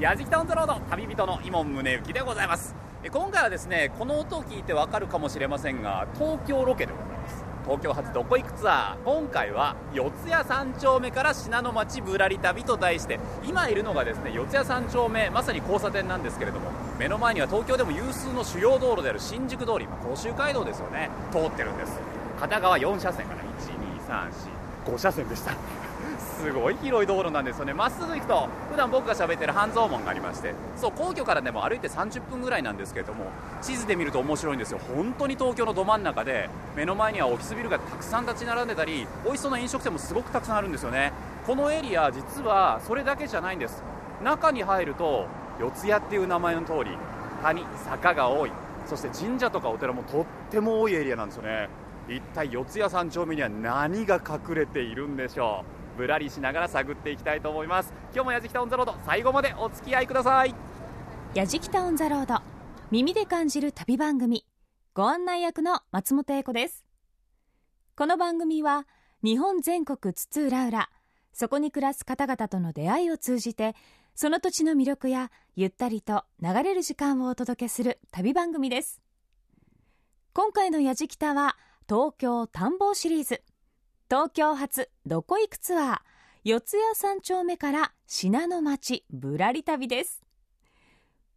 やじきたオンザロード旅人の伊門宗行でございます。今回はですねこの音を聞いてわかるかもしれませんが東京ロケでございます。東京発どこ行くツアー。今回は四谷三丁目から信濃町ぶらり旅と題して今いるのがですね四谷三丁目まさに交差点なんですけれども目の前には東京でも有数の主要道路である新宿通り、まあ、甲州街道ですよね通ってるんです。片側4車線から12345車線でした。すごい広い道路なんですよね。まっすぐ行くと普段僕が喋ってる半蔵門がありましてそう皇居からでも歩いて30分ぐらいなんですけれども地図で見ると面白いんですよ。本当に東京のど真ん中で目の前にはオフィスビルがたくさん立ち並んでたり美味しそうな飲食店もすごくたくさんあるんですよね。このエリア実はそれだけじゃないんです。中に入ると四谷っていう名前の通り谷坂が多い。そして神社とかお寺もとっても多いエリアなんですよね。一体四谷三丁目には何が隠れているんでしょう。ぶらりしながら探っていきたいと思います。今日もやじきたオンザロード最後までお付き合いください。やじきたオンザロード耳で感じる旅番組。ご案内役の松本英子です。この番組は日本全国津々浦々そこに暮らす方々との出会いを通じてその土地の魅力やゆったりと流れる時間をお届けする旅番組です。今回のやじきたは東京探訪シリーズ。東京発どこ行くツアー四谷三丁目から信濃町ぶらり旅です。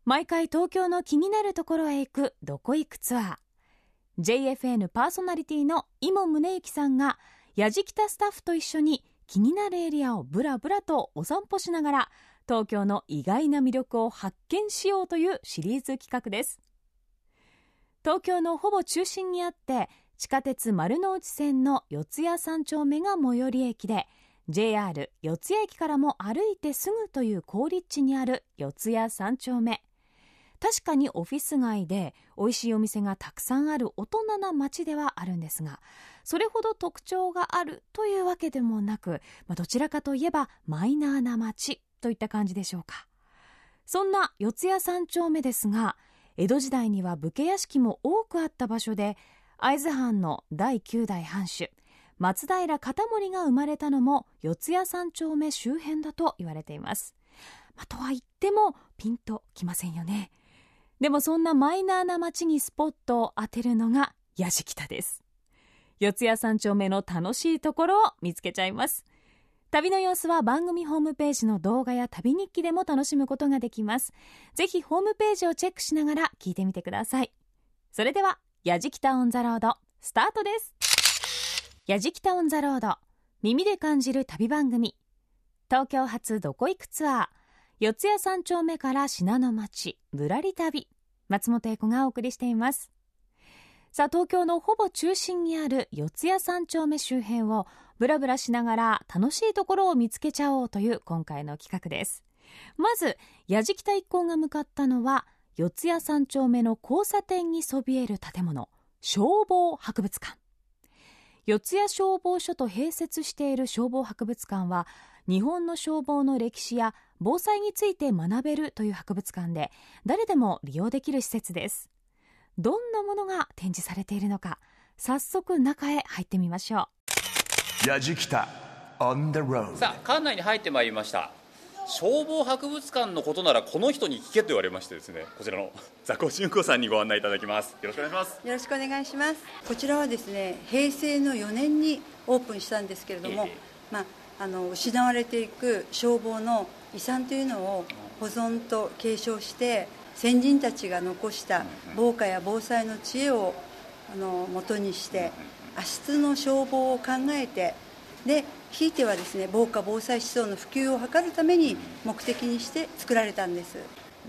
毎回東京の気になるところへ行くどこ行くツアー JFN パーソナリティの伊茂宗行さんがやじきたスタッフと一緒に気になるエリアをぶらぶらとお散歩しながら東京の意外な魅力を発見しようというシリーズ企画です。東京のほぼ中心にあって地下鉄丸の内線の四谷三丁目が最寄り駅で JR 四ツ谷駅からも歩いてすぐという好立地にある四谷三丁目。確かにオフィス街で美味しいお店がたくさんある大人な街ではあるんですがそれほど特徴があるというわけでもなく、まあ、どちらかといえばマイナーな街といった感じでしょうか。そんな四谷三丁目ですが江戸時代には武家屋敷も多くあった場所で会津藩の第9代藩主松平片盛が生まれたのも四谷三丁目周辺だと言われています、まあ、とは言ってもピンときませんよね。でもそんなマイナーな街にスポットを当てるのが矢敷田です。四谷三丁目の楽しいところを見つけちゃいます。旅の様子は番組ホームページの動画や旅日記でも楽しむことができます。ぜひホームページをチェックしながら聞いてみてください。それではやじきたオンザロードスタートです。やじきたオンザロード耳で感じる旅番組。東京発どこ行くツアー四谷三丁目から信濃町ぶらり旅。松本英子がお送りしています。さあ東京のほぼ中心にある四谷三丁目周辺をブラブラしながら楽しいところを見つけちゃおうという今回の企画です。まず矢じきた一行が向かったのは四谷三丁目の交差点にそびえる建物消防博物館。四谷消防署と併設している消防博物館は日本の消防の歴史や防災について学べるという博物館で誰でも利用できる施設です。どんなものが展示されているのか早速中へ入ってみましょう。やじきた On the road さあ館内に入ってまいりました消防博物館のことならこの人に聞けと言われましてですねこちらのザコシュンコさんにご案内いただきます。よろしくお願いします。よろしくお願いします。こちらはですね平成の4年にオープンしたんですけれども、えー、まあ、あの失われていく消防の遺産というのを保存と継承して先人たちが残した防火や防災の知恵をあの元にして明日の消防を考えてでひいてはですね防火防災思想の普及を図るために目的にして作られたんです。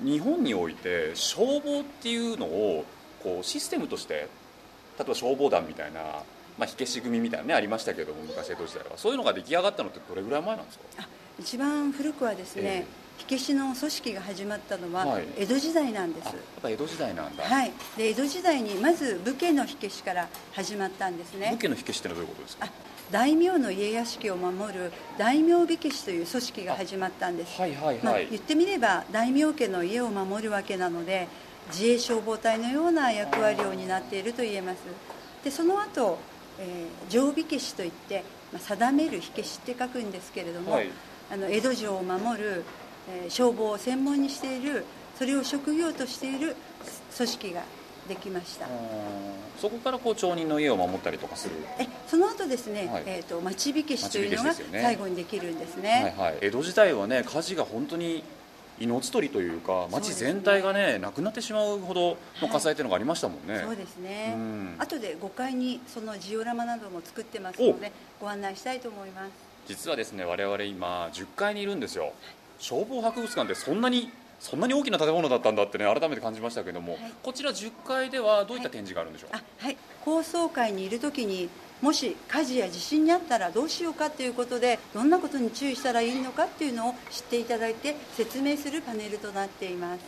日本において消防っていうのをこうシステムとして例えば消防団みたいな、まあ、火消し組みたいなねありましたけども昔江戸時代は。そういうのが出来上がったのってどれぐらい前なんですか？一番古くはですね、えー火消しの組織が始まったのは江戸時代なんです、はい、やっぱ江戸時代なんだ。はい。で江戸時代にまず武家の火消しから始まったんですね。武家の火消しってのはどういうことですか？大名の家屋敷を守る大名火消しという組織が始まったんです、はいはいはい、まあ、言ってみれば大名家の家を守るわけなので自衛消防隊のような役割を担っていると言えます。でその後、えー、常備消しといって、まあ、定める火消しって書くんですけれども、はい、あの江戸城を守るえー消防を専門にしているそれを職業としている組織ができました。そこからこう町人の家を守ったりとかする？えその後ですね、はい。えー、と町火消しというのが最後にできるんですはいね、はい、江戸時代はね火事が本当に命取りというか町全体がねなくなってしまうほどの火災っていうのがありましたもんね、そうですね、うん。後で5階にそのジオラマなども作ってますのでご案内したいと思います。実はですね我々今10階にいるんですよ。消防博物館ってそんなにそんなに大きな建物だったんだってね改めて感じましたけども、はい。こちら10階ではどういった展示があるんでしょう、あはい。高層階にいる時にもし火事や地震にあったらどうしようかということでどんなことに注意したらいいのかっていうのを知っていただいて説明するパネルとなっています。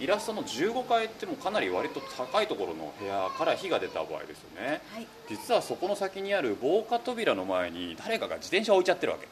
イラストの15階ってもうかなり割と高いところの部屋から火が出た場合ですよね。はい。実はそこの先にある防火扉の前に誰かが自転車を置いちゃってるわけ。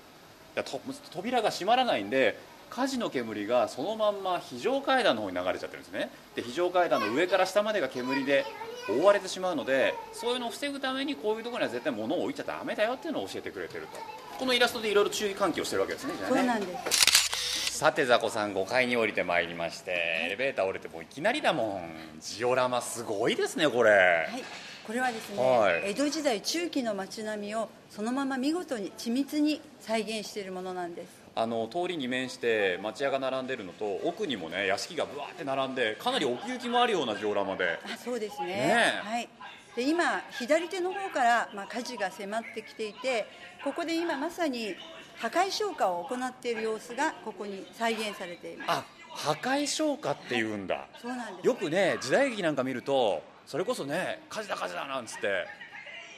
扉が閉まらないんで火事の煙がそのまんま非常階段の方に流れちゃってるんですね。で非常階段の上から下までが煙で覆われてしまうのでそういうのを防ぐためにこういうところには絶対物を置いちゃダメだよっていうのを教えてくれてると。このイラストでいろいろ注意喚起をしてるわけですねそうなんですさてザコさん5階に降りてまいりましてエレベーター降りてもういきなりだもん。ジオラマすごいですねこれ、はい。これはですね、はい。江戸時代中期の街並みをそのまま見事に緻密に再現しているものなんですあの通りに面して町屋が並んでるのと奥にもね屋敷がぶわーって並んでかなり奥行きもあるようなジオラマで。あそうですね。ねえ。はい、で今左手の方から、まあ、火事が迫ってきていてここで今まさに破壊消火を行っている様子がここに再現されています。あ破壊消火っていうんだ、そうなんです。よくね時代劇なんか見るとそれこそね火事だ火事だなんつって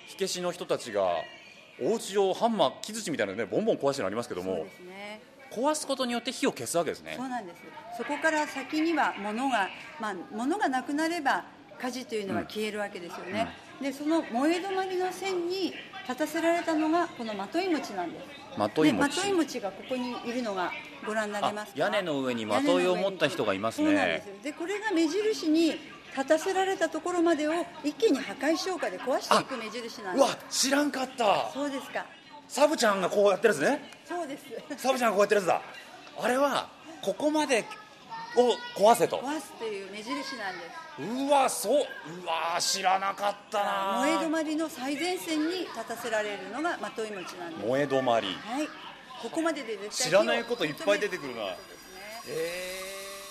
火消しの人たちがお家をハンマー木槌みたいなのでボンボン壊してるのありますけどそうもですね壊すことによって火を消すわけですね。そうなんです。そこから先には物が、まあ、物がなくなれば火事というのは消えるわけですよね、でその燃え止まりの線に立たせられたのがこのまとい餅なんです。まとい餅。とい餅がここにいるのがご覧になれますか？あ屋根の上にまといを持った人がいますね。そうなんですでこれが目印に立たせられたところまでを一気に破壊消火で壊していく目印なんうわです知らんかった。そうですかサブちゃんがこうやってるやつね。そうです。サブちゃんがこうやってるやつだ。あれはここまでを壊せと。壊すという目印なんです。うわそう。うわ知らなかったな。燃え止まりの最前線に立たせられるのがまとい餅なんです。燃え止まり。はい。ここまでで絶対知らないこといっぱい出てくるな。そうですね。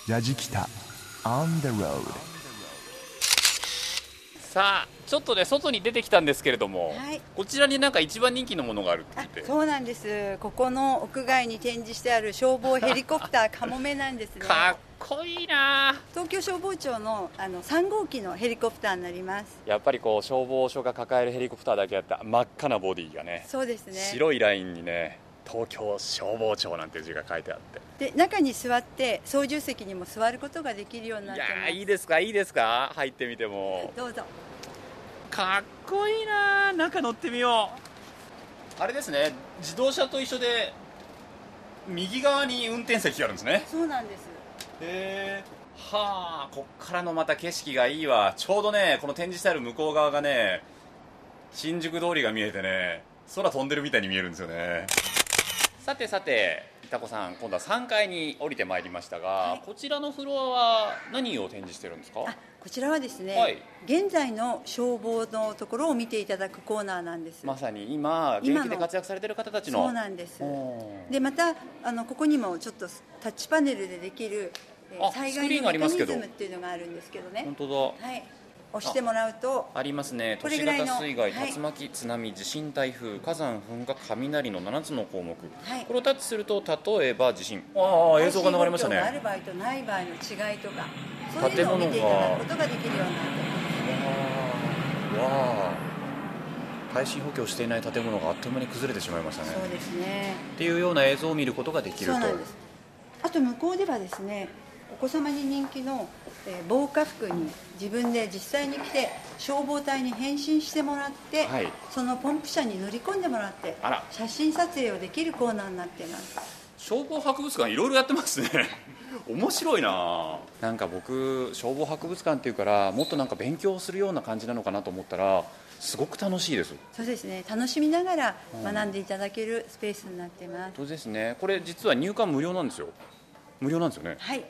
へラジキタ On the road さあちょっとね外に出てきたんですけれども、はい。こちらになんか一番人気のものがあるって言あってそうなんです。ここの屋外に展示してある消防ヘリコプターかもめなんですね。かっこいいな。東京消防庁のあの3号機のヘリコプターになります。やっぱりこう消防署が抱えるヘリコプターだけあった真っ赤なボディがねそうですね。白いラインにね東京消防庁なんて字が書いてあって。で中に座って操縦席にも座ることができるようになっいてます。やーいいですかいいですか？入ってみても。どうぞ。かっこいいな中乗ってみよう。あれですね自動車と一緒で右側に運転席があるんですね。そうなんです。へえはあこっからのまた景色がいいわ。ちょうどねこの展示してある向こう側がね新宿通りが見えてね空飛んでるみたいに見えるんですよねさてさていたこさん今度は3階に降りてまいりましたが、はい。こちらのフロアは何を展示してるんですか？あこちらはですね、はい。現在の消防のところを見ていただくコーナーなんです。まさに今現役で活躍されてる方たちの。そうなんです。でまたあのここにもちょっとタッチパネルでできる、災害のメカニズムっていうのがあるんですけどね。本当だ。はい押してもらうとありますね。都市型水害、はい。竜巻津波地震台風火山噴火雷の7つの項目、はい。これをタッチすると例えば地震。ああ映像が流れましたね。ある場合とない場合の違いとかそういうのを見ていただくことができるようになってます。わあ耐震補強していない建物があっという間に崩れてしまいましたね。そうですね。っていうような映像を見ることができると。そうなんです。あと向こうではですねお子様に人気の、えー防火服に自分で実際に来て消防隊に変身してもらって、はい。そのポンプ車に乗り込んでもらってあら。写真撮影をできるコーナーになっています。消防博物館いろいろやってますね。面白いな。なんか僕消防博物館っていうからもっとなんか勉強するような感じなのかなと思ったらすごく楽しいです。そうですね。楽しみながら学んでいただけるスペースになってます、そうですね。これ実は入館無料なんですよ。無料なんですよね。はい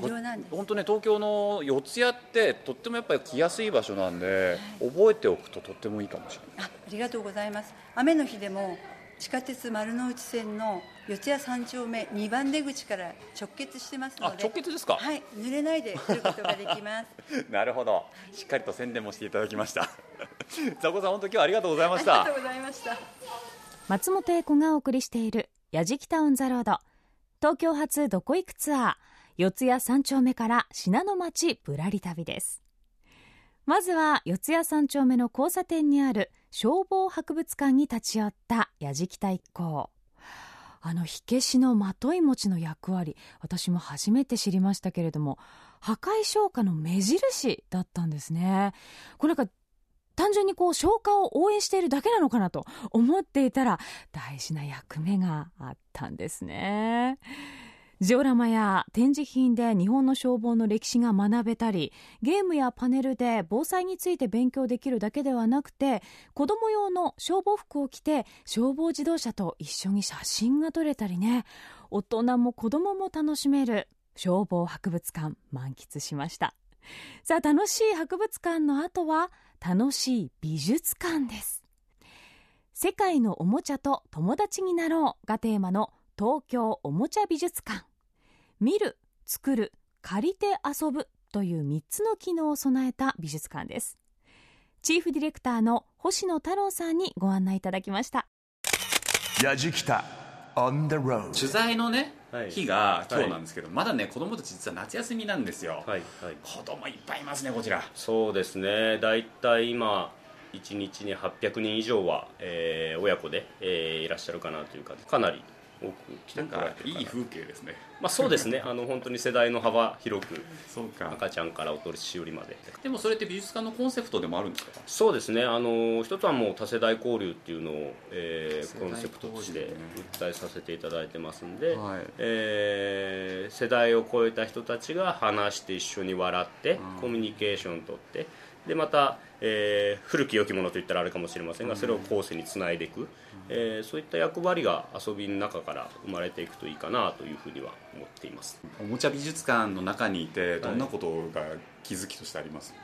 無料なんです。本当ね東京の四谷ってとってもやっぱり来やすい場所なんで、覚えておくととってもいいかもしれない。あありがとうございます。雨の日でも地下鉄丸の内線の四谷三丁目2番出口から直結してますのであ直結ですか？はい。濡れないで来ることができます。なるほど。しっかりと宣伝もしていただきました。ザコさん本当今日はありがとうございました。ありがとうございました。松本英子がお送りしている「やじきタウン・ザ・ロード」東京発どこ行くツアー四谷三丁目から信濃町ぶらり旅です。まずは四谷三丁目の交差点にある消防博物館に立ち寄ったやじきた一行。あの火消しのまとい餅の役割私も初めて知りましたけれども破壊消火の目印だったんですね。これなんか単純にこう消火を応援しているだけなのかなと思っていたら大事な役目があったんですね。ジオラマや展示品で日本の消防の歴史が学べたりゲームやパネルで防災について勉強できるだけではなくて子供用の消防服を着て消防自動車と一緒に写真が撮れたりね。大人も子供も楽しめる消防博物館満喫しました。さあ楽しい博物館の後は楽しい美術館です。世界のおもちゃと友達になろうがテーマの東京おもちゃ美術館。見る作る借りて遊ぶという3つの機能を備えた美術館です。チーフディレクターの星野太郎さんにご案内いただきました。やじきた on the road 取材のね、はい。日が今日なんですけど、まだね子供たち実は夏休みなんですよ、はいはい。子供いっぱいいますねこちら。そうですね。大体今1日に800人以上は、えー親子で、えーいらっしゃるかなというかかなり多く来てなんこられてるかないかい風景ですね。まあ、そうですね。あの本当に世代の幅広く赤ちゃんからお年寄りまで。でもそれって美術館のコンセプトでもあるんですか？そうですね。あの一つはもう多世代交流っていうのを、えーコンセプトとして訴えさせていただいてますんで、はい。えー世代を超えた人たちが話して一緒に笑って、うん。コミュニケーションをとってでまた、えー古き良きものといったらあれかもしれませんが、それを後世につないでいく、えーそういった役割が遊びの中から生まれていくといいかなというふうには思っています。おもちゃ美術館の中にいてどんなことが気づきとしてあります、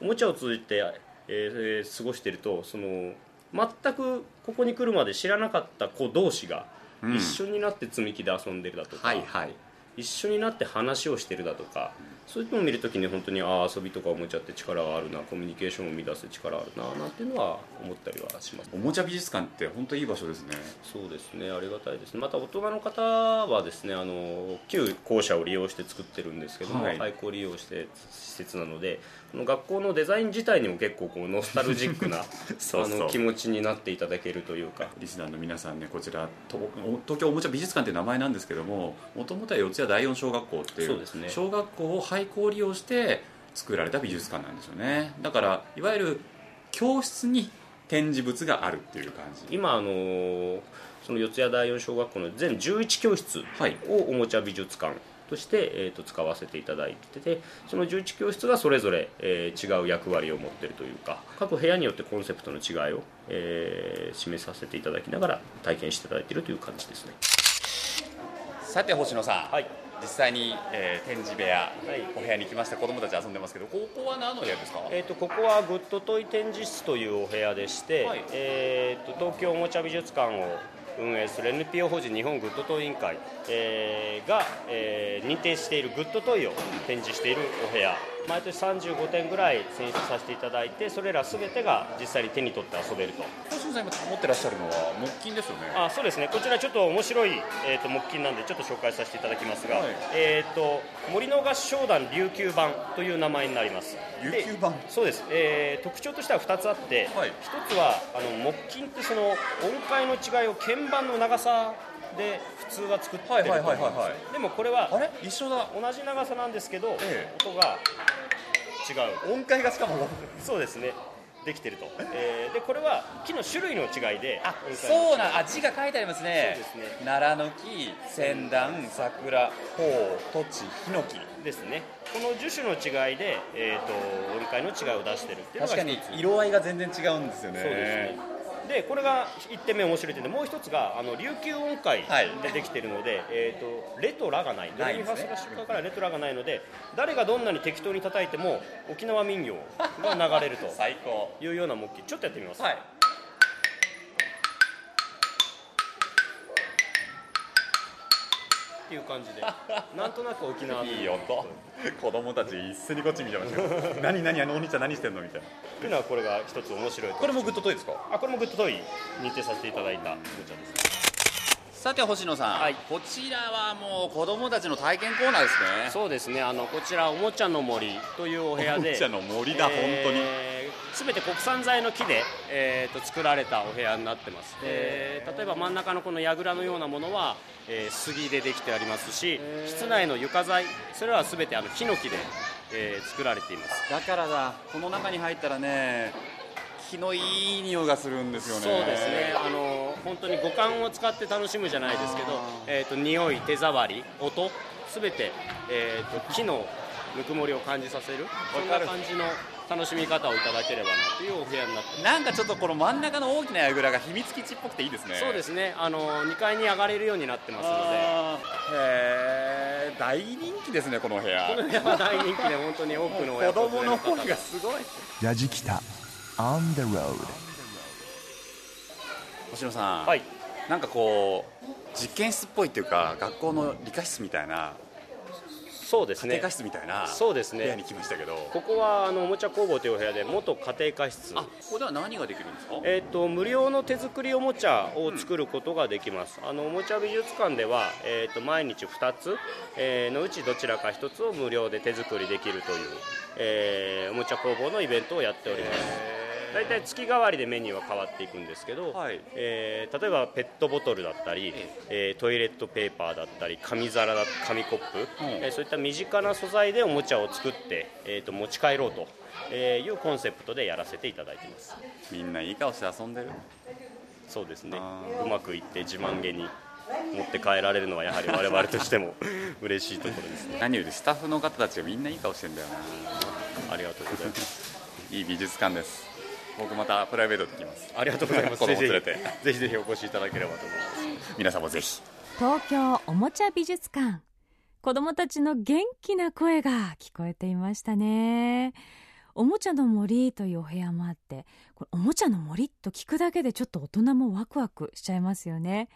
おもちゃを通じて、えー過ごしているとその全くここに来るまで知らなかった子同士がうん。一緒になって積み木で遊んでるだとか、はいはい。一緒になって話をしてるだとかそういうのを見るときに本当にああ遊びとかおもちゃって力があるなコミュニケーションを生み出す力あるななんていうのは思ったりはします。おもちゃ美術館って本当いい場所ですね。そうですね。ありがたいですねまた大人の方はですね。あの旧校舎を利用して作ってるんですけども、はい。廃校利用して施設なので学校のデザイン自体にも結構こうノスタルジックな そうそう。あの気持ちになっていただけるというか。リスナーの皆さんねこちらと東京おもちゃ美術館っていう名前なんですけどももともとは四谷第四小学校っていうね。小学校を廃校利用して作られた美術館なんですよね。だからいわゆる教室に展示物があるっていう感じ。今あのその四谷第四小学校の全11教室はい。をおもちゃ美術館として、えー、と使わせていただいててその11教室がそれぞれ、えー違う役割を持っているというか各部屋によってコンセプトの違いを、えー示させていただきながら体験していただいているという感じですね。さて星野さん、はい。実際に、えー展示部屋、い。お部屋に来ました。子供たち遊んでますけどここは何の部屋ですか、えー、とここはグッドトイ展示室というお部屋でして、はい。えー、と東京おもちゃ美術館を運営する NPO 法人日本グッドトイ委員会、えーが、えー認定しているグッドトイを展示しているお部屋。毎年35点ぐらい選出させていただいてそれら全てが実際に手に取って遊べると。星野さん今持ってらっしゃるのは木琴ですよね？あそうですね。こちらちょっと面白い、えー、と木琴なんでちょっと紹介させていただきますが、はい。えー、と森の合唱団琉球版という名前になります。琉球版？でそうです、えー特徴としては2つあって、はい。1つはあの木琴ってその音階の違いを鍵盤の長さで普通は作ってると思うんです。はいはいはいはいはでもこれはあれ？一緒だ。同じ長さなんですけど、ええ。音が違う。音階がしかもそうですね。できてると、えーでこれは木の種類の違いであそうなんあ字が書いてありますね。そうですね。奈良の木仙断桜鳳土地ヒノキですね。この樹種の違いで、えー、と雲海の違いを出してるっていうのが確かに一つ色合いが全然違うんですよね。そうですねでこれが1点目面白い点でもう一つがあの琉球音階はい。でできてるので、えー、とレとラがない。ドレミファソラシドからレとラがないので誰がどんなに適当に叩いても沖縄民謡が流れると いうような木器ちょっとやってみます、はいっていう感じでなんとなく沖縄民いい音。子供たち一斉にこっち見てましたよ。何何あのお兄ちゃん何してんのみたいな。っていうのはこれが一つ面白いとこれもグッドトイですか？あこれもグッドトイ。認定させていただいたおもちゃですさて星野さん、はい。こちらはもう子供たちの体験コーナーですね。そうですね。あのこちらおもちゃの森というお部屋で。おもちゃの森だ、本当にすべて国産材の木で、えー、と作られたお部屋になってます。で例えば真ん中のこの櫓のようなものは、えー杉でできてありますし室内の床材それはすべてあのヒノキで、えー作られています。だからだこの中に入ったらね気のいい匂いがするんですよね。そうですね。あの本当に五感を使って楽しむじゃないですけど、えー、と匂い手触り音すべて、えー、と木のぬくもりを感じさせる。そんな感じの楽しみ方をいただければなというお部屋になってます。なんかちょっとこの真ん中の大きな櫓が秘密基地っぽくていいですね。そうですね。あの2階に上がれるようになってますので。へえ大人気ですねこのお部屋。この部屋は大人気で本当に多くの親子供の方声がすごい。やじきた On the road. 星野さん、はい。なんかこう実験室っぽいっていうか学校の理科室みたいなそうですね。家庭科室みたいなそうですね。部屋に来ましたけど。ここはあのおもちゃ工房というお部屋で元家庭科室。あここでは何ができるんですか？えー、と無料の手作りおもちゃを作ることができます、あのおもちゃ美術館では、えー、と毎日2つ、えーのうちどちらか1つを無料で手作りできるという、えーおもちゃ工房のイベントをやっております大体月替わりでメニューは変わっていくんですけど、はい。えー例えばペットボトルだったり、えートイレットペーパーだったり紙皿だ紙コップ、えーそういった身近な素材でおもちゃを作って、えー、と持ち帰ろうとえーいうコンセプトでやらせていただいています。みんないい顔して遊んでる？そうですね。あうまくいって自慢げに持って帰られるのはやはり我々としても 嬉しいところですね。何よりスタッフの方たちがみんないい顔してんだよな。ありがとうございます。いい美術館です僕またプライベートで来ます。ありがとうございます。子供連れて。ぜひぜひぜひお越しいただければと思います。皆さんもぜひ東京おもちゃ美術館。子供たちの元気な声が聞こえていましたね。おもちゃの森というお部屋もあってこれおもちゃの森と聞くだけでちょっと大人もワクワクしちゃいますよね。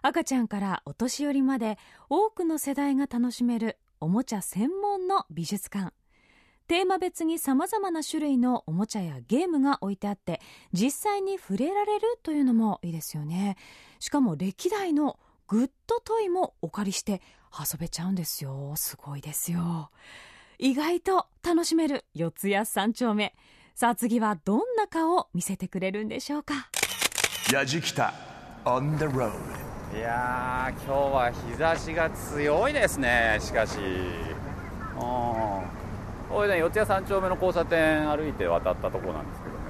赤ちゃんからお年寄りまで多くの世代が楽しめるおもちゃ専門の美術館テーマ別に様々な種類のおもちゃやゲームが置いてあって実際に触れられるというのもいいですよね。しかも歴代のグッドトイもお借りして遊べちゃうんですよ。すごいですよ。意外と楽しめる四谷三丁目。さあ次はどんな顔を見せてくれるんでしょうか？やじきた On the road. いやー今日は日差しが強いですね。しかし。うんこれね四谷三丁目の交差点歩いて渡ったとこなんですけどね、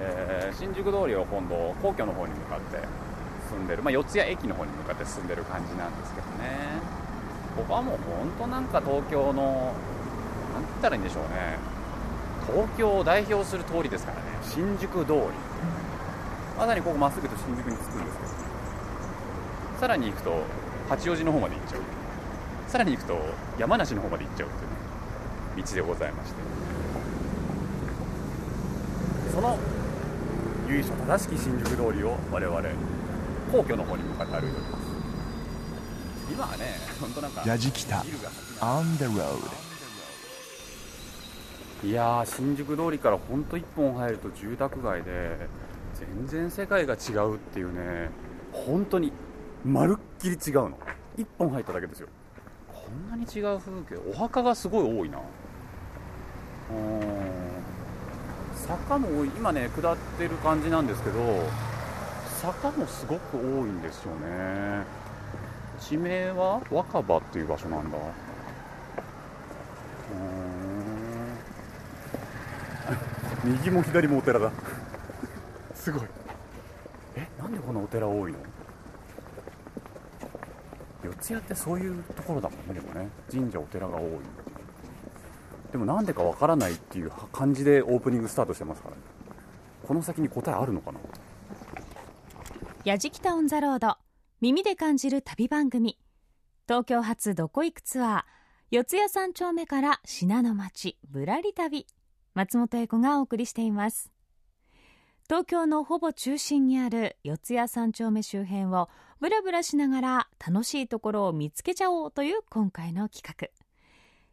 えー新宿通りを今度皇居の方に向かって進んでる、まあ、四谷駅の方に向かって進んでる感じなんですけどね。ここはもう本当なんか東京のなんて言ったらいいんでしょうね。東京を代表する通りですからね。新宿通り。まさにここまっすぐと新宿に着くんですけどね。さらに行くと八王子の方まで行っちゃう。さらに行くと山梨の方まで行っちゃうという道でございまして。その由緒正しき新宿通りを我々皇居の方に向かって歩いております。今はね本当なんかやじきた。On the road いやー新宿通りから本当一本入ると住宅街で全然世界が違うっていうね本当にまるっきり違うの。一本入っただけですよ。こんなに違う風景お墓がすごい多いな。うん坂も多い今ね下ってる感じなんですけど坂もすごく多いんですよね。地名は若葉っていう場所なんだ。うーん。右も左もお寺だ。すごい。えなんでこんなお寺多いの？四谷ってそういうところだもんねでもね。神社お寺が多いでもなんでかわからないっていう感じでオープニングスタートしてますからね。この先に答えあるのかな？やじきたオンザロード。耳で感じる旅番組。東京発どこ行くツアー四谷三丁目から信濃町ぶらり旅。松本英子がお送りしています。東京のほぼ中心にある四谷三丁目周辺をブラブラしながら楽しいところを見つけちゃおうという今回の企画。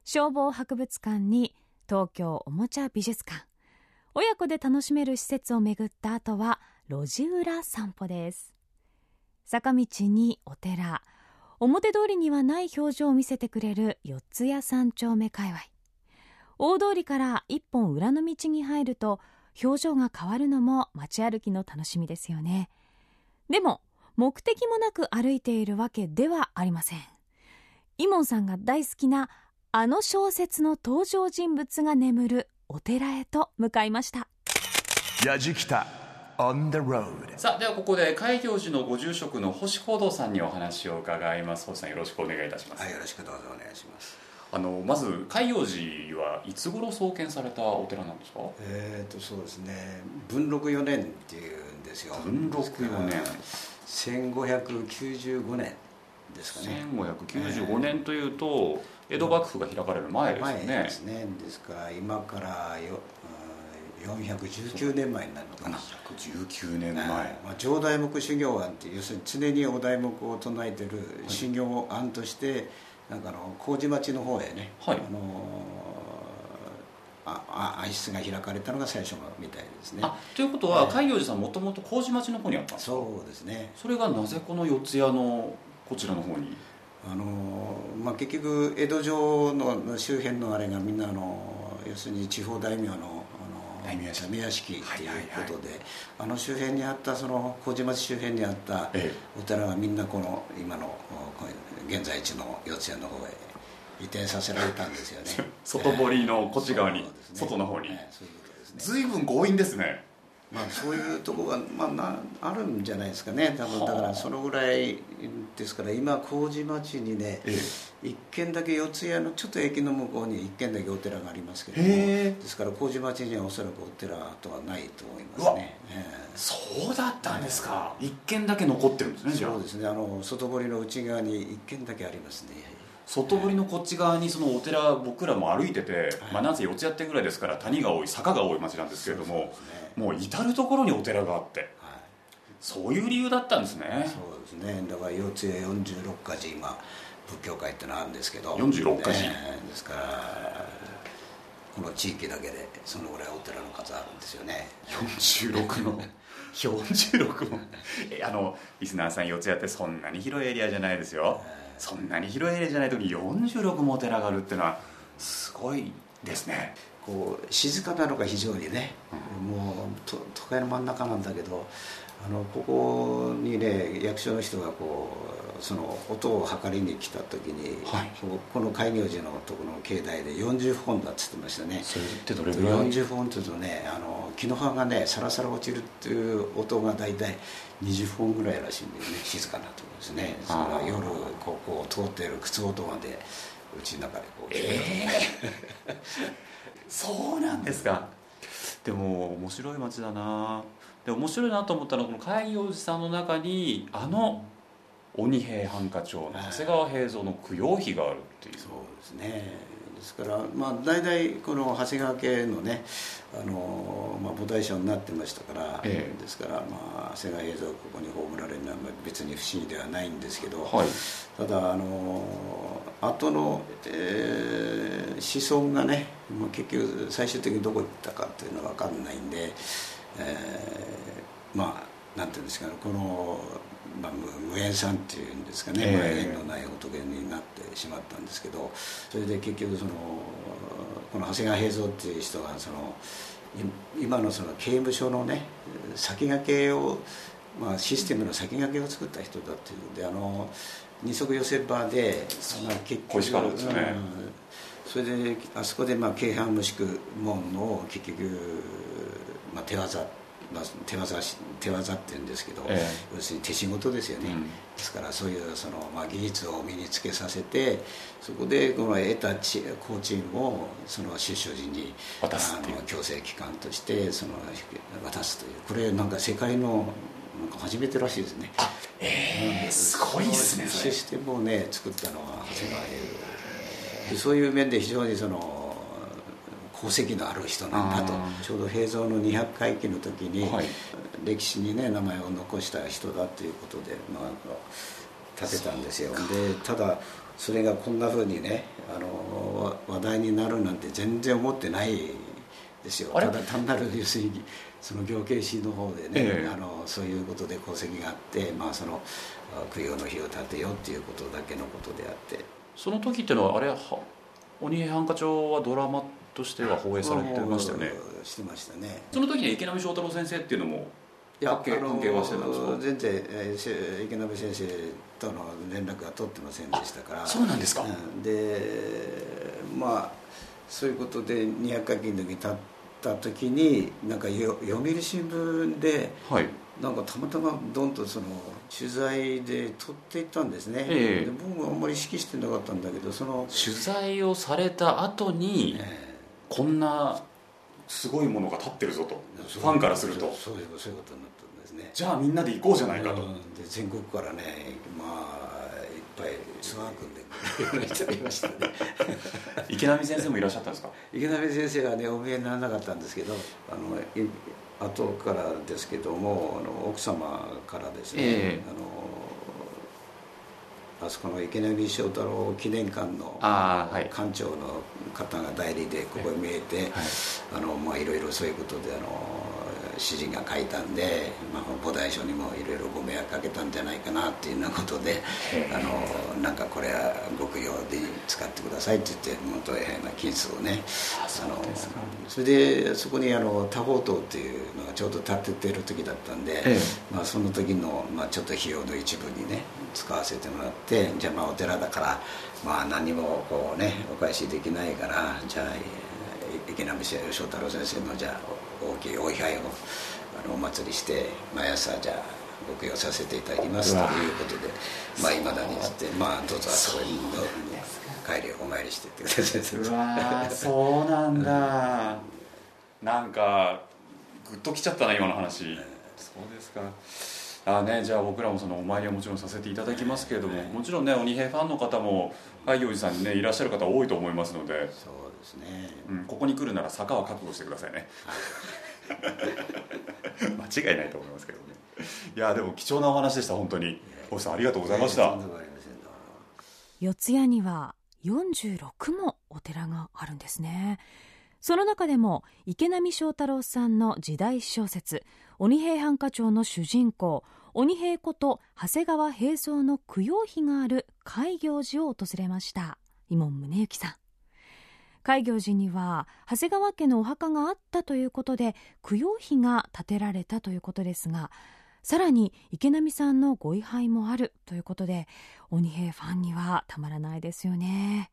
消防博物館に東京おもちゃ美術館。親子で楽しめる施設を巡った後は路地裏散歩です。坂道にお寺。表通りにはない表情を見せてくれる四谷三丁目界隈。大通りから一本裏の道に入ると表情が変わるのも街歩きの楽しみですよね。でも目的もなく歩いているわけではありません。イモンさんが大好きなあの小説の登場人物が眠るお寺へと向かいました。やじきた on the road さあではここで開業寺のご住職の星光堂さんにお話を伺います。星さんよろしくお願いいたします、はい、よろしくどうぞお願いします。あのまず開業寺はいつ頃創建されたお寺なんですか？えっ、とそうですね、文禄4年っていうんですよ。文禄4年。1595年ですかね。1595年というと江戸幕府が開かれる前ですよ前ねですね。ですから今からようん419年前になるのかな。19年前、はい。まあ、上代目修行案っていう要するに常にお題目を唱えてる修行案として、なんかあの麹町の方へね、はい。あのああ暗室が開かれたのが最初みたいですね。あということははい。開業寺さんもともと麹町の方にあったんですか？そうですね。それがなぜこの四谷のこちらの方に？あの、まあ、結局江戸城の周辺のあれがみんなあの要するに地方大名のあの大名屋敷。屋敷っていうことで、はいあの周辺にあったその麹町周辺にあったえお寺がみんなこの今の現在地の四谷の方へ移転させられたんですよね。外堀のこっち側にね。外の方に。ね。随分強引ですねまあそういうとこが、まあ、なあるんじゃないですかね。多分だからそのぐらいですから今麹町にねえ一軒だけ四谷のちょっと駅の向こうに一軒だけお寺がありますけどもですから麹町にはおそらくお寺とはないと思いますね、ええ。そうだったんですか。一軒だけ残ってるんですねじゃあ。そうですね。あの外堀の内側に一軒だけありますね。外堀のこっち側にそのお寺僕らも歩いてて、まあ、なんせ四谷ってぐらいですから谷が多い坂が多い町なんですけれどもそうもう至る所にお寺があってはい。そういう理由だったんですね。そうですね。だから四谷46か寺今仏教会ってのあるんですけど。46か寺ねですからこの地域だけでそのぐらいお寺の数あるんですよね。46の？46も。えあのリスナーさん四谷ってそんなに広いエリアじゃないですよ。そんなに広いエリアじゃない時に46もお寺があるっていうのはすごいですねこう静かなのが非常にね、もうと都会の真ん中なんだけどあのここにね役所の人がこうその音を測りに来た時に、はい。この開業寺のところの境内で40本だっつってましたね。それってどれぐらい？40本っていうとねあの木の葉がねサラサラ落ちるっていう音が大体20本ぐらいらしいんだよね。静かなところですね。それから夜こうこう通っている靴音までうちの中でこうえて そうなんですか。でも面白い街だな。で面白いなと思ったのはこの開業寺さんの中にあの鬼平犯科帳の長谷川平蔵の供養碑があるっていう。そうですね。ですからまあ大体この長谷川家のねあの、まあ、菩提者になってましたから、ええ。ですからまあ長谷川平蔵がここに葬られるのはまあ別に不思議ではないんですけど、はい。ただあの後の、えー子孫がねもう結局最終的にどこ行ったかっていうのは分かんないんで、えーまあなんていうんですかねこの、まあ、無無縁さんっていうんですかね、ええ。まあ縁のない仏になってしまったんですけどそれで結局そのこの長谷川平蔵っていう人がそのい今のその刑務所のね先駆けをまあ、システムの先駆けを作った人だっていうのであの二足寄せ場でまあ結小石川ですよね。うん。それであそこでまあ京阪無宿門を結局まあ、手技まあ、手技し手技っていうんですけど、ええ。要するに手仕事ですよね、うん。ですからそういうその、まあ、技術を身につけさせてそこでこの得た知工賃をその出所時にあの強制機関としてその渡すという。これなんか世界のなんか初めてらしいですね。えー、すごいですねシステムをね作ったのは長谷川英でそういう面で非常にその功績のある人なんだと。ちょうど平蔵の200回忌の時に、はい。歴史にね名前を残した人だということで、まあ、立てたんですよ。でただそれがこんなふうにねあのわ話題になるなんて全然思ってないですよ。ただ単なる要するにその行慶市の方でね、ええ。あのそういうことで功績があって、まあ、そのあ供養の日を立てようっていうことだけのことであって。その時っていうのはあれは鬼平犯科帳はドラマとしては放映されてましたよね。してましたね。その時に池波正太郎先生っていうのもいや関係はしてたんですか？全然、えーせ池波先生との連絡は取ってませんでしたから。そうなんですか。うん。でまあそういうことで200回忌の時に立った時になんかよ読売新聞ではい。なんかたまたまどんとその取材で撮っていったんですね、ええ。で僕はあんまり意識してなかったんだけどその、取材をされた後にえこんなすごいものが立ってるぞと。えファンからすると。そうそういうそういうことになったんですね。じゃあみんなで行こうじゃないかと。うん。で全国からねまあぱいツアー組んで。くれる人がいましたね池波先生もいらっしゃったんですか？池波先生はねお見えにならなかったんですけどあのい後からですけどもあの奥様からですね、ええ。あのあそこの池波正太郎記念館の館長の方が代理でここへ見えて、あのまあいろいろそういうことであの指示が書いたんで、まあ、菩提書にもいろいろご迷惑かけたんじゃないかなっていうようなことであのなんかこれはご供養で使ってくださいって言って元へな金子をねあのそれでそこにあの多宝塔っていうのがちょうど建ててる時だったんで、ええ。まあ、その時の、まあ、ちょっと費用の一部にね使わせてもらってじゃあまあお寺だから、まあ、何もこうねお返しできないからじゃあえ池波正太郎先生のじゃあ大きいお位牌をあのお祭りして毎朝じゃあご供養させていただきますということでまあいまだにってまあどうぞあそこに帰りお参りしてってください。うわーそうなんだ。なんかグッときちゃったな今の話。そうですか。あね、じゃあ僕らもそのお参りはもちろんさせていただきますけれどももちろんね鬼平ファンの方も海行寺さんにねいらっしゃる方多いと思いますので、そうですね。うん、ここに来るなら坂は覚悟してくださいね。間違いないと思いますけどね。いやでも貴重なお話でした本当に。星さんありがとうございました、四谷には46もお寺があるんですね。その中でも池波正太郎さんの時代小説「鬼平犯科帳」の主人公鬼平こと長谷川平蔵の供養碑がある海行寺を訪れました。伊門宗行さん戒行寺には長谷川家のお墓があったということで供養碑が建てられたということですがさらに池波さんのご位牌もあるということで鬼平ファンにはたまらないですよね。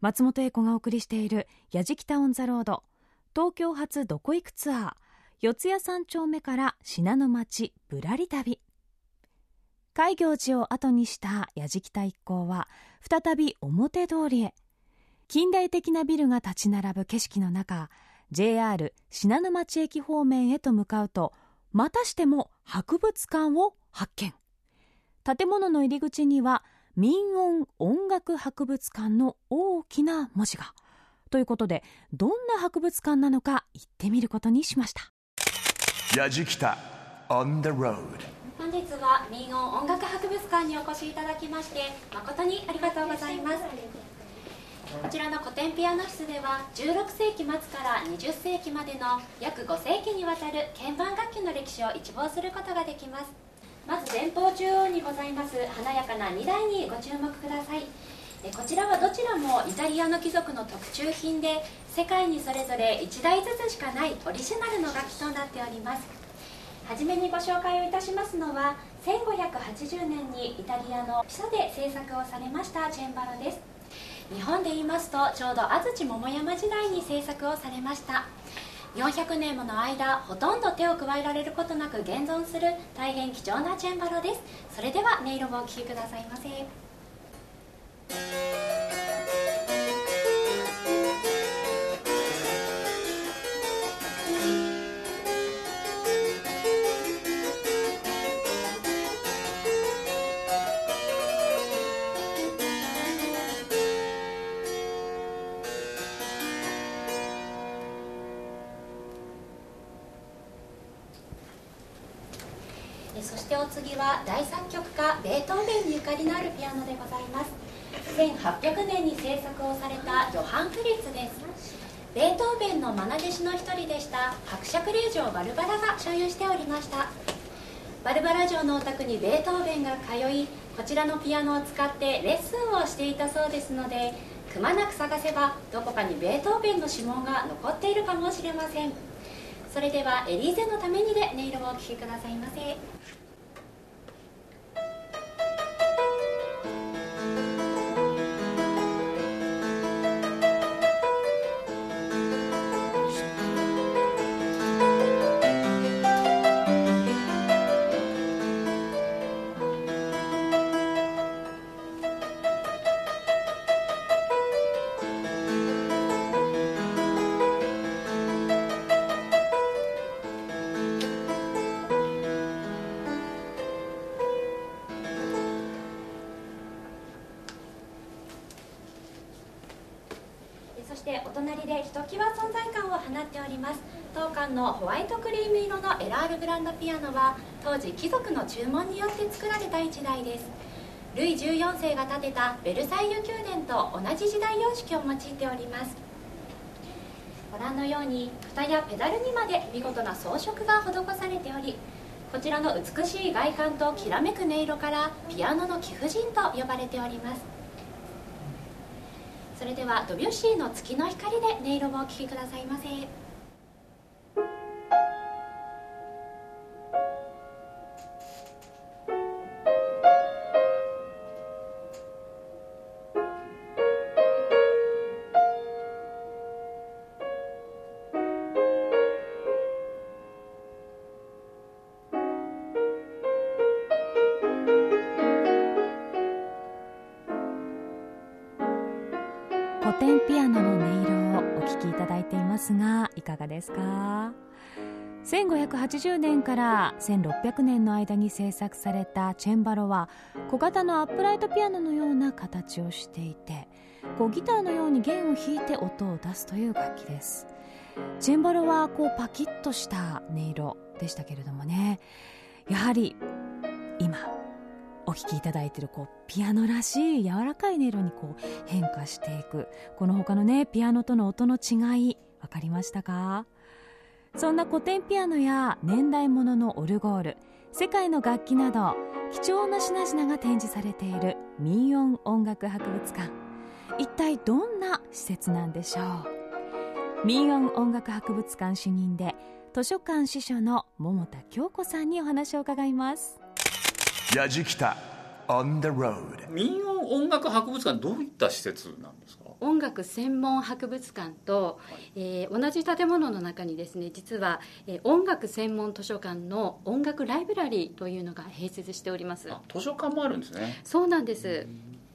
松本英子がお送りしている「やじきたオン・ザ・ロード」東京発どこ行くツアー四谷三丁目から信濃町ぶらり旅。戒行寺を後にしたやじきた一行は再び表通りへ。近代的なビルが立ち並ぶ景色の中 JR 信濃町駅方面へと向かうとまたしても博物館を発見。建物の入り口には民音音楽博物館の大きな文字が。ということでどんな博物館なのか行ってみることにしました。本日は民音音楽博物館にお越しいただきまして誠にありがとうございますこちらの古典ピアノ室では16世紀末から20世紀までの約5世紀にわたる鍵盤楽器の歴史を一望することができます。まず前方中央にございます華やかな2台にご注目ください。こちらはどちらもイタリアの貴族の特注品で世界にそれぞれ1台ずつしかないオリジナルの楽器となっております。はじめにご紹介をいたしますのは1580年にイタリアのピサで制作をされましたチェンバロです。日本で言いますとちょうど安土桃山時代に制作をされました。400年もの間ほとんど手を加えられることなく現存する大変貴重なチェンバロです。それでは音色をお聴きくださいませ。は大作曲家ベートーベンにゆかりのあるピアノでございます。1800年に制作をされたヨハン・フリッツです。ベートーベンの愛弟子の一人でした伯爵令嬢バルバラが所有しておりました。バルバラ城のお宅にベートーベンが通いこちらのピアノを使ってレッスンをしていたそうですのでくまなく探せばどこかにベートーベンの指紋が残っているかもしれません。それではエリーゼのためにで音色をお聴きくださいませ。ピアノは当時貴族の注文によって作られた一台です。ルイ14世が建てたベルサイユ宮殿と同じ時代様式を用いております。ご覧のように蓋やペダルにまで見事な装飾が施されておりこちらの美しい外観ときらめく音色からピアノの貴婦人と呼ばれております。それではドビュッシーの月の光で音色をお聴きくださいませ。1580年から1600年の間に制作されたチェンバロは小型のアップライトピアノのような形をしていてこうギターのように弦を弾いて音を出すという楽器です。チェンバロはこうパキッとした音色でしたけれどもね。やはり今お聴きいただいているこうピアノらしい柔らかい音色にこう変化していく。この他のねピアノとの音の違い分かりましたか？そんな古典ピアノや年代物のオルゴール世界の楽器など貴重な品々が展示されている民謡音楽博物館。一体どんな施設なんでしょう？民謡音楽博物館主任で図書館司書の桃田京子さんにお話を伺います。やじきた on the road 民謡音楽博物館どういった施設なんですか？音楽専門博物館と、えー同じ建物の中にですね実は、えー音楽専門図書館の音楽ライブラリーというのが併設しております。あ図書館もあるんですね。そうなんです。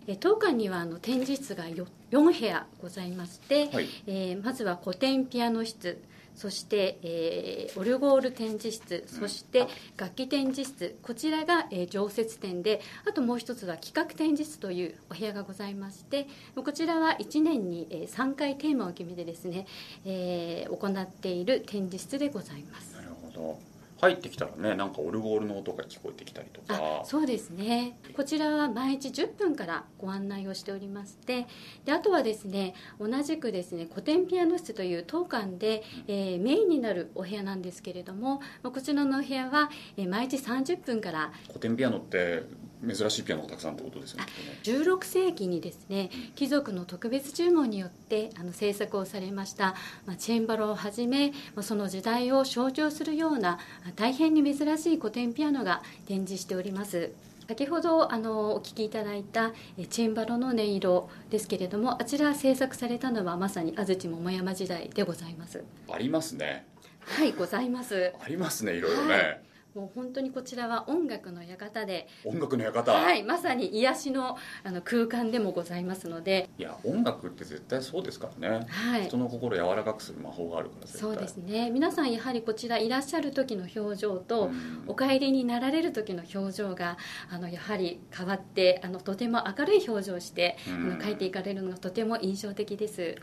えー当館にはあの展示室が 4, 4部屋ございまして、はい。えーまずは古典ピアノ室そして、えーオルゴール展示室そして楽器展示室こちらが、えー常設展であともう一つは企画展示室というお部屋がございましてこちらは1年に、えー3回テーマを決めてですね、えー行っている展示室でございます。なるほど入ってきたらねなんかオルゴールの音が聞こえてきたりとか。あそうですね。こちらは毎日10分からご案内をしておりまして。であとはですね同じくですね古典ピアノ室という当館で、えーメインになるお部屋なんですけれどもまあこちらのお部屋は、えー毎日30分から。古典ピアノって珍しいピアノがたくさんってことですよね16世紀にですね貴族の特別注文によってあの制作をされました、まあ、チェンバロをはじめ、まあその時代を象徴するようなあ大変に珍しい古典ピアノが展示しております。先ほどあのお聴きいただいたえチェンバロの音色ですけれどもあちら制作されたのはまさに安土桃山時代でございます。ありますね。はいございます。ありますねいろいろね、はいもう本当にこちらは音楽の館で、音楽の館、はい、まさに癒しのあの空間でもございますので、いや音楽って絶対そうですからね、はい。人の心を柔らかくする魔法があるから絶対。そうですね。皆さんやはりこちらいらっしゃる時の表情と、うん。お帰りになられる時の表情があのやはり変わってあのとても明るい表情をして、うん。あの書いていかれるのがとても印象的です。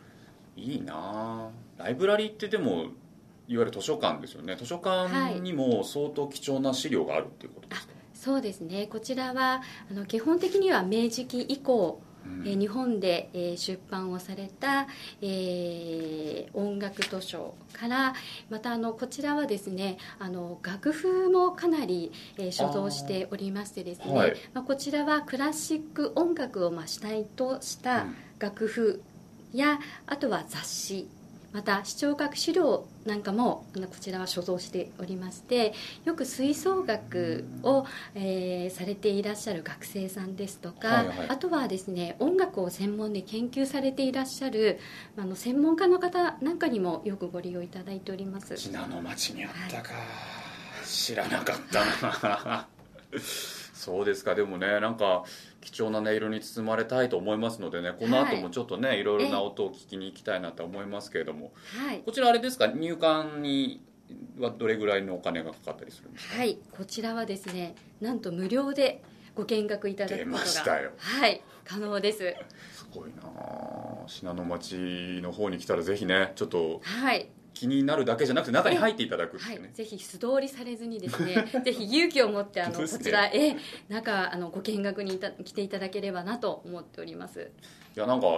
いいなあライブラリーってでもいわゆる図書館ですよね。図書館にも相当貴重な資料があるっていうことですか、そうですね。こちらはあの基本的には明治期以降うん。えー日本で、えー出版をされた、えー音楽図書からまたあのこちらはですねあの楽譜もかなり、えー所蔵しておりましてですね、はい。まあ、こちらはクラシック音楽をまあ主体としたうん。楽譜や、あとは雑誌また視聴覚資料なんかもこちらは所蔵しておりましてよく吹奏楽を、えーされていらっしゃる学生さんですとか、はいはい。あとはですね音楽を専門で研究されていらっしゃるあの専門家の方なんかにもよくご利用いただいております。信濃町にあったか、知らなかったな。そうですか。でもねなんか貴重な音色に包まれたいと思いますのでねこの後もちょっとね、い、ろいろな音を聞きに行きたいなと思いますけれども。はいこちらあれですか？入館にはどれぐらいのお金がかかったりするんですか？はい。こちらはですねなんと無料でご見学いただくことが。はい。可能です。すごいなあ。信濃町の方に来たらぜひねちょっとはい気になるだけじゃなくて中に入っていただくってはいいうね、、ぜひ素通りされずにですね ぜひ勇気を持ってあの、ね。こちらへ中あのご見学にいた来ていただければなと思っております。いやなんか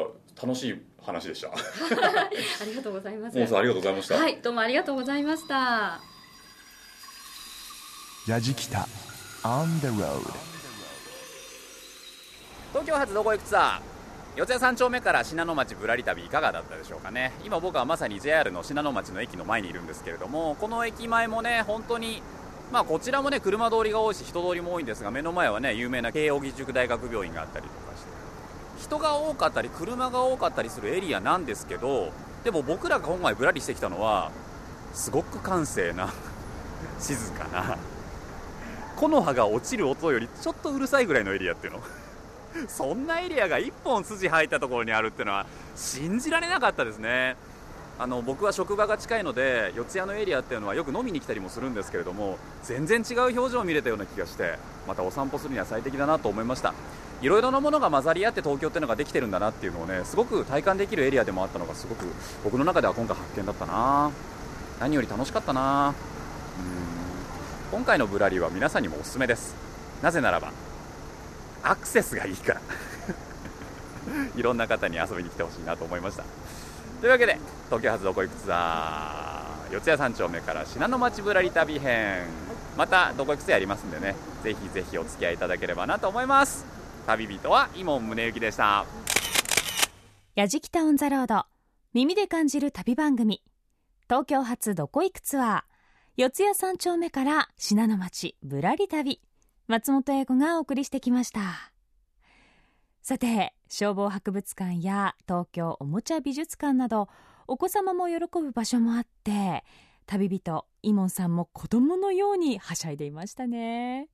楽しい話でした。ありがとうございます。モンさんありがとうございました、はいどうもありがとうございました。やじきた On the road 東京発どこ行くツアー四谷三丁目から信濃町ぶらり旅いかがだったでしょうかね。今僕はまさに JR の信濃町の駅の前にいるんですけれどもこの駅前もね本当にまあこちらもね車通りが多いし人通りも多いんですが目の前はね有名な慶應義塾大学病院があったりとかして人が多かったり車が多かったりするエリアなんですけどでも僕らが今回ぶらりしてきたのはすごく閑静な静かな木の葉が落ちる音よりちょっとうるさいぐらいのエリアっていうの。そんなエリアが1本筋入ったところにあるっていうのは信じられなかったですね。あの僕は職場が近いので四谷のエリアっていうのはよく飲みに来たりもするんですけれども全然違う表情を見れたような気がしてまたお散歩するには最適だなと思いました。いろいろなものが混ざり合って東京っていうのができてるんだなっていうのをねすごく体感できるエリアでもあったのがすごく僕の中では今回発見だったな。何より楽しかったな。うん。今回のぶらりは皆さんにもおすすめです。なぜならばアクセスがいいから。いろんな方に遊びに来てほしいなと思いました。というわけで東京発どこ行くツアー四谷三丁目から信濃町ぶらり旅編。またどこ行くツアーやりますんでね。ぜひぜひお付き合いいただければなと思います。旅人は伊門宗行でした。やじきたオンザロード。耳で感じる旅番組。東京発どこ行くツアー四谷三丁目から信濃町ぶらり旅。松本英子がお送りしてきました。さて消防博物館や東京おもちゃ美術館などお子様も喜ぶ場所もあって旅人イモンさんも子供のようにはしゃいでいましたね。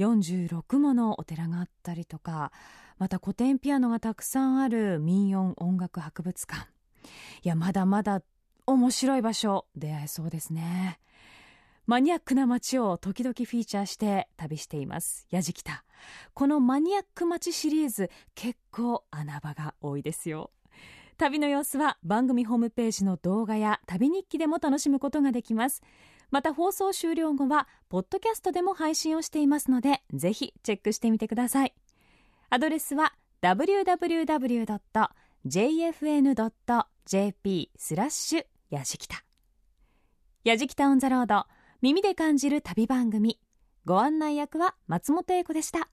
46ものお寺があったりとかまた古典ピアノがたくさんある民謡音楽博物館。いやまだまだ面白い場所出会えそうですね。マニアックな街を時々フィーチャーして旅しています。やじきた。このマニアック街シリーズ結構穴場が多いですよ。旅の様子は番組ホームページの動画や旅日記でも楽しむことができます。また放送終了後はポッドキャストでも配信をしていますのでぜひチェックしてみてください。アドレスは www.jfn.jp スラッシュやじきた。やじきたオンザロード。耳で感じる旅番組。ご案内役は松本英子でした。